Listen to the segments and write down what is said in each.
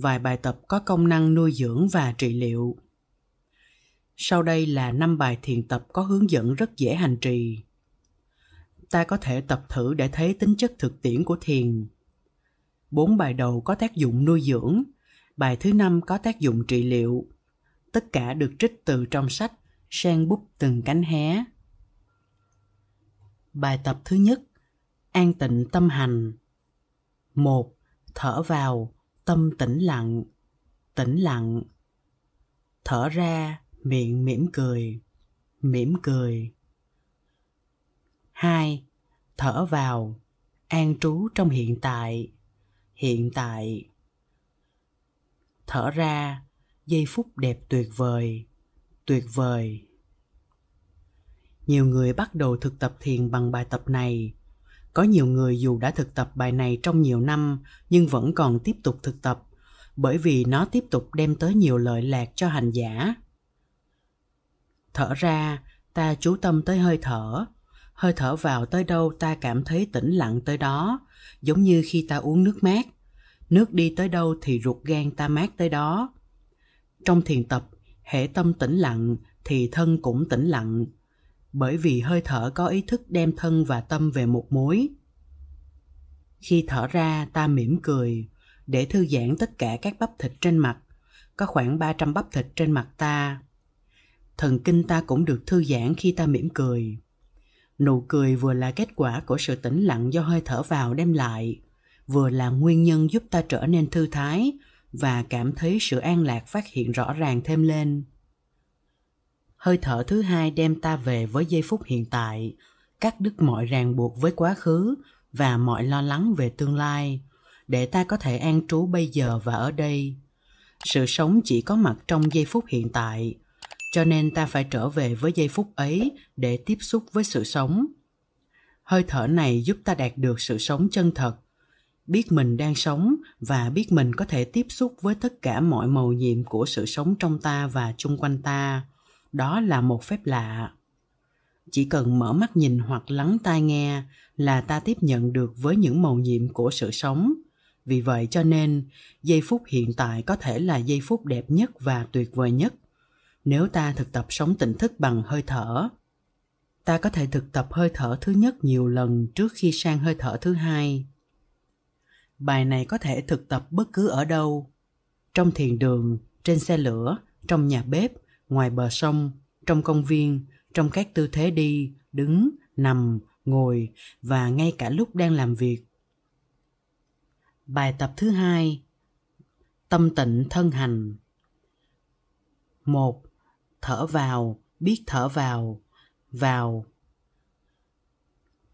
vài bài tập có công năng nuôi dưỡng và trị liệu. Sau đây là năm bài thiền tập có hướng dẫn rất dễ hành trì. Ta có thể tập thử để thấy tính chất thực tiễn của thiền. Bốn bài đầu có tác dụng nuôi dưỡng, bài thứ năm có tác dụng trị liệu. Tất cả được trích từ trong sách Sen bút từng cánh hé. Bài tập thứ nhất An tịnh tâm hành một Thở vào, tâm tĩnh lặng, tĩnh lặng. Thở ra, miệng mỉm cười, mỉm cười. hai Thở vào, an trú trong hiện tại, hiện tại. Thở ra, giây phút đẹp tuyệt vời, tuyệt vời. Nhiều người bắt đầu thực tập thiền bằng bài tập này. Có nhiều người dù đã thực tập bài này trong nhiều năm nhưng vẫn còn tiếp tục thực tập bởi vì nó tiếp tục đem tới nhiều lợi lạc cho hành giả. Thở ra, ta chú tâm tới hơi thở. Hơi thở vào tới đâu ta cảm thấy tĩnh lặng tới đó, giống như khi ta uống nước mát. Nước đi tới đâu thì ruột gan ta mát tới đó. Trong thiền tập, hệ tâm tĩnh lặng thì thân cũng tĩnh lặng, bởi vì hơi thở có ý thức đem thân và tâm về một mối. Khi thở ra ta mỉm cười để thư giãn tất cả các bắp thịt trên mặt. Có khoảng 300 bắp thịt trên mặt ta. Thần kinh ta cũng được thư giãn khi ta mỉm cười. Nụ cười vừa là kết quả của sự tĩnh lặng do hơi thở vào đem lại, vừa là nguyên nhân giúp ta trở nên thư thái và cảm thấy sự an lạc phát hiện rõ ràng thêm lên hơi thở thứ hai đem ta về với giây phút hiện tại. Cắt đứt mọi ràng buộc với quá khứ và mọi lo lắng về tương lai. Để ta có thể an trú bây giờ và ở đây. Sự sống chỉ có mặt trong giây phút hiện tại, cho nên ta phải trở về với giây phút ấy để tiếp xúc với sự sống. Hơi thở này giúp ta đạt được sự sống chân thật, biết mình đang sống và biết mình có thể tiếp xúc với tất cả mọi màu nhiệm của sự sống trong ta và chung quanh ta đó là một phép lạ. Chỉ cần mở mắt nhìn hoặc lắng tai nghe là ta tiếp nhận được với những màu nhiệm của sự sống. Vì vậy cho nên, giây phút hiện tại có thể là giây phút đẹp nhất và tuyệt vời nhất. Nếu ta thực tập sống tỉnh thức bằng hơi thở, ta có thể thực tập hơi thở thứ nhất nhiều lần trước khi sang hơi thở thứ hai. Bài này có thể thực tập bất cứ ở đâu. Trong thiền đường, trên xe lửa, trong nhà bếp ngoài bờ sông, trong công viên, trong các tư thế đi, đứng, nằm, ngồi và ngay cả lúc đang làm việc. Bài tập thứ hai Tâm tịnh thân hành một Thở vào, biết thở vào, vào.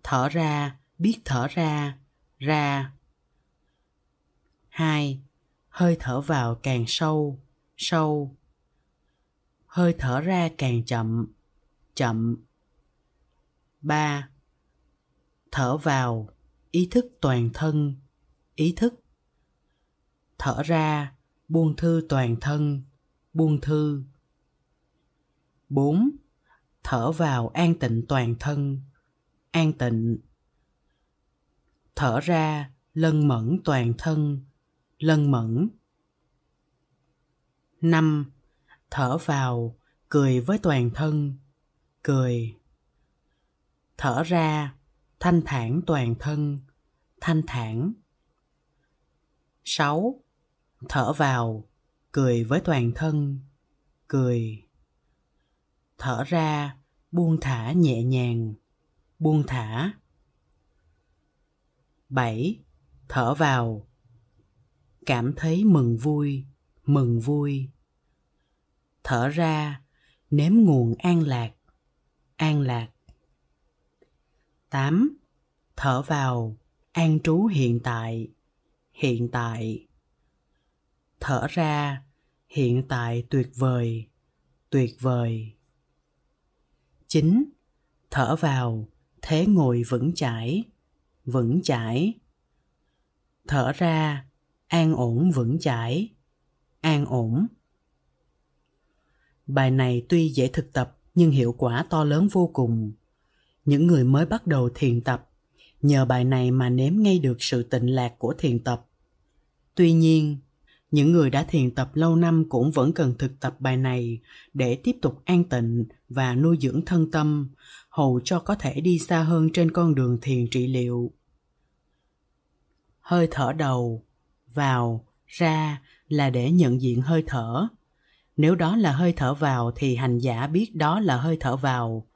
Thở ra, biết thở ra, ra. hai Hơi thở vào càng sâu, sâu hơi thở ra càng chậm chậm. Ba, thở vào, ý thức toàn thân, ý thức. Thở ra, buông thư toàn thân, buông thư. Bốn, thở vào an tịnh toàn thân, an tịnh. Thở ra, lân mẫn toàn thân, lân mẫn. Năm thở vào, cười với toàn thân. Cười. Thở ra, thanh thản toàn thân. Thanh thản. Sáu. Thở vào, cười với toàn thân. Cười. Thở ra, buông thả nhẹ nhàng. Buông thả. Bảy. Thở vào. Cảm thấy mừng vui mừng vui thở ra nếm nguồn an lạc an lạc 8. Thở vào, an trú hiện tại, hiện tại. Thở ra, hiện tại tuyệt vời, tuyệt vời. 9. Thở vào, thế ngồi vững chãi, vững chãi. Thở ra, an ổn vững chãi, an ổn. Bài này tuy dễ thực tập nhưng hiệu quả to lớn vô cùng. Những người mới bắt đầu thiền tập, nhờ bài này mà nếm ngay được sự tịnh lạc của thiền tập. Tuy nhiên, những người đã thiền tập lâu năm cũng vẫn cần thực tập bài này để tiếp tục an tịnh và nuôi dưỡng thân tâm hầu cho có thể đi xa hơn trên con đường thiền trị liệu hơi thở đầu vào ra là để nhận diện hơi thở nếu đó là hơi thở vào thì hành giả biết đó là hơi thở vào.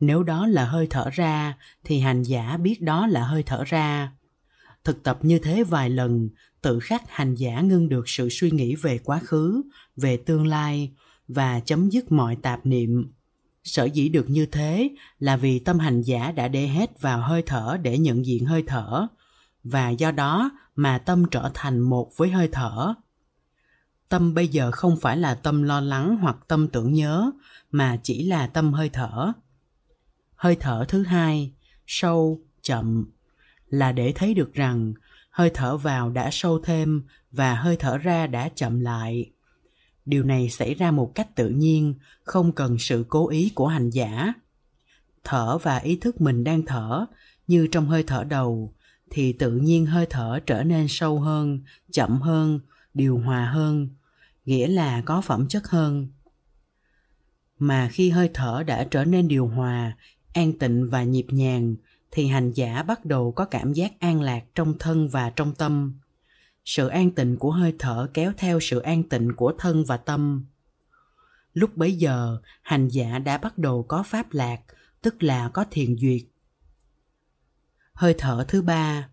Nếu đó là hơi thở ra thì hành giả biết đó là hơi thở ra. Thực tập như thế vài lần, tự khắc hành giả ngưng được sự suy nghĩ về quá khứ, về tương lai và chấm dứt mọi tạp niệm. Sở dĩ được như thế là vì tâm hành giả đã để hết vào hơi thở để nhận diện hơi thở và do đó mà tâm trở thành một với hơi thở tâm bây giờ không phải là tâm lo lắng hoặc tâm tưởng nhớ, mà chỉ là tâm hơi thở. Hơi thở thứ hai, sâu, chậm, là để thấy được rằng hơi thở vào đã sâu thêm và hơi thở ra đã chậm lại. Điều này xảy ra một cách tự nhiên, không cần sự cố ý của hành giả. Thở và ý thức mình đang thở, như trong hơi thở đầu, thì tự nhiên hơi thở trở nên sâu hơn, chậm hơn, điều hòa hơn nghĩa là có phẩm chất hơn. Mà khi hơi thở đã trở nên điều hòa, an tịnh và nhịp nhàng, thì hành giả bắt đầu có cảm giác an lạc trong thân và trong tâm. Sự an tịnh của hơi thở kéo theo sự an tịnh của thân và tâm. Lúc bấy giờ, hành giả đã bắt đầu có pháp lạc, tức là có thiền duyệt. Hơi thở thứ ba,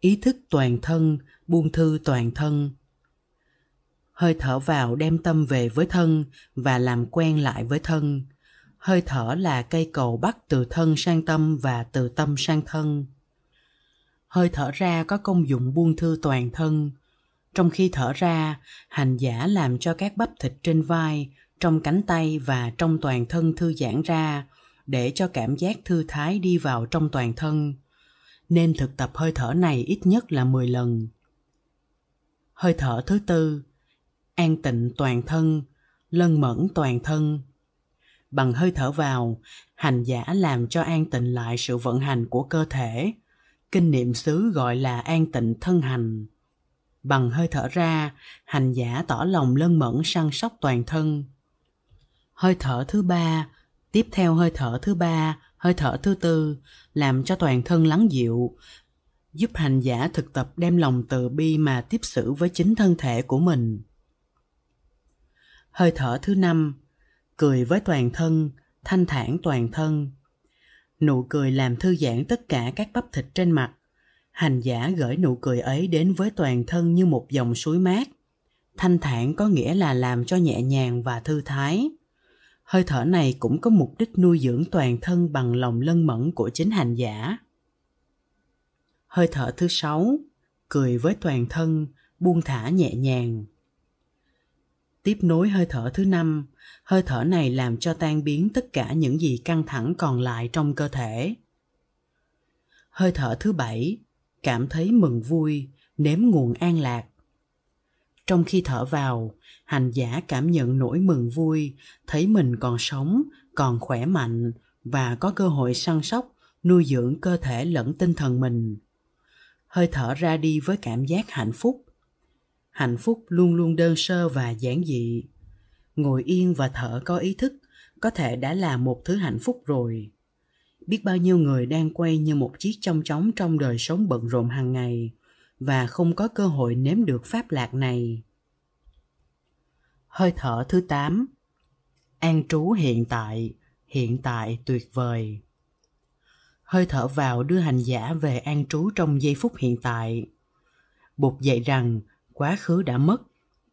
ý thức toàn thân, buông thư toàn thân hơi thở vào đem tâm về với thân và làm quen lại với thân. Hơi thở là cây cầu bắt từ thân sang tâm và từ tâm sang thân. Hơi thở ra có công dụng buông thư toàn thân. Trong khi thở ra hành giả làm cho các bắp thịt trên vai trong cánh tay và trong toàn thân thư giãn ra để cho cảm giác thư thái đi vào trong toàn thân. Nên thực tập hơi thở này ít nhất là 10 lần. Hơi thở thứ tư, an tịnh toàn thân, lân mẫn toàn thân. Bằng hơi thở vào, hành giả làm cho an tịnh lại sự vận hành của cơ thể. Kinh niệm xứ gọi là an tịnh thân hành. Bằng hơi thở ra, hành giả tỏ lòng lân mẫn săn sóc toàn thân. Hơi thở thứ ba, tiếp theo hơi thở thứ ba, hơi thở thứ tư, làm cho toàn thân lắng dịu, giúp hành giả thực tập đem lòng từ bi mà tiếp xử với chính thân thể của mình. Hơi thở thứ năm, cười với toàn thân, thanh thản toàn thân. Nụ cười làm thư giãn tất cả các bắp thịt trên mặt. Hành giả gửi nụ cười ấy đến với toàn thân như một dòng suối mát. Thanh thản có nghĩa là làm cho nhẹ nhàng và thư thái. Hơi thở này cũng có mục đích nuôi dưỡng toàn thân bằng lòng lân mẫn của chính hành giả. Hơi thở thứ sáu, cười với toàn thân, buông thả nhẹ nhàng. Tiếp nối hơi thở thứ năm, hơi thở này làm cho tan biến tất cả những gì căng thẳng còn lại trong cơ thể. Hơi thở thứ bảy, cảm thấy mừng vui, nếm nguồn an lạc. Trong khi thở vào, hành giả cảm nhận nỗi mừng vui, thấy mình còn sống, còn khỏe mạnh và có cơ hội săn sóc, nuôi dưỡng cơ thể lẫn tinh thần mình. Hơi thở ra đi với cảm giác hạnh phúc. Hạnh phúc luôn luôn đơn sơ và giản dị. Ngồi yên và thở có ý thức có thể đã là một thứ hạnh phúc rồi. Biết bao nhiêu người đang quay như một chiếc trong chóng trong đời sống bận rộn hàng ngày và không có cơ hội nếm được pháp lạc này. Hơi thở thứ 8 An trú hiện tại, hiện tại tuyệt vời. Hơi thở vào đưa hành giả về an trú trong giây phút hiện tại. Bục dạy rằng quá khứ đã mất,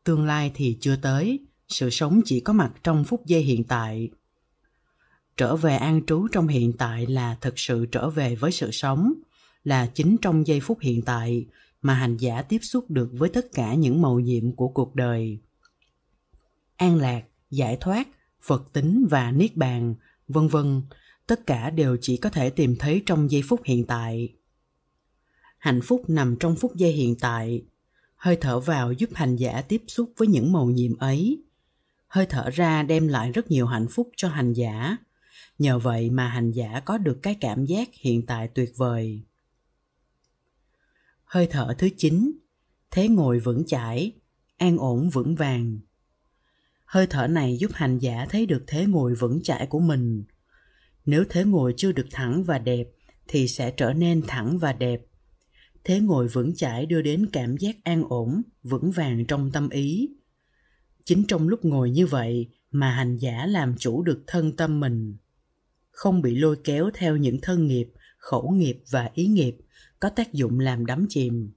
tương lai thì chưa tới, sự sống chỉ có mặt trong phút giây hiện tại. Trở về an trú trong hiện tại là thực sự trở về với sự sống, là chính trong giây phút hiện tại mà hành giả tiếp xúc được với tất cả những màu nhiệm của cuộc đời an lạc, giải thoát, Phật tính và niết bàn, vân vân, tất cả đều chỉ có thể tìm thấy trong giây phút hiện tại. Hạnh phúc nằm trong phút giây hiện tại. Hơi thở vào giúp hành giả tiếp xúc với những màu nhiệm ấy. Hơi thở ra đem lại rất nhiều hạnh phúc cho hành giả. Nhờ vậy mà hành giả có được cái cảm giác hiện tại tuyệt vời. Hơi thở thứ chín, thế ngồi vững chãi, an ổn vững vàng hơi thở này giúp hành giả thấy được thế ngồi vững chãi của mình nếu thế ngồi chưa được thẳng và đẹp thì sẽ trở nên thẳng và đẹp thế ngồi vững chãi đưa đến cảm giác an ổn, vững vàng trong tâm ý. Chính trong lúc ngồi như vậy mà hành giả làm chủ được thân tâm mình. Không bị lôi kéo theo những thân nghiệp, khẩu nghiệp và ý nghiệp có tác dụng làm đắm chìm.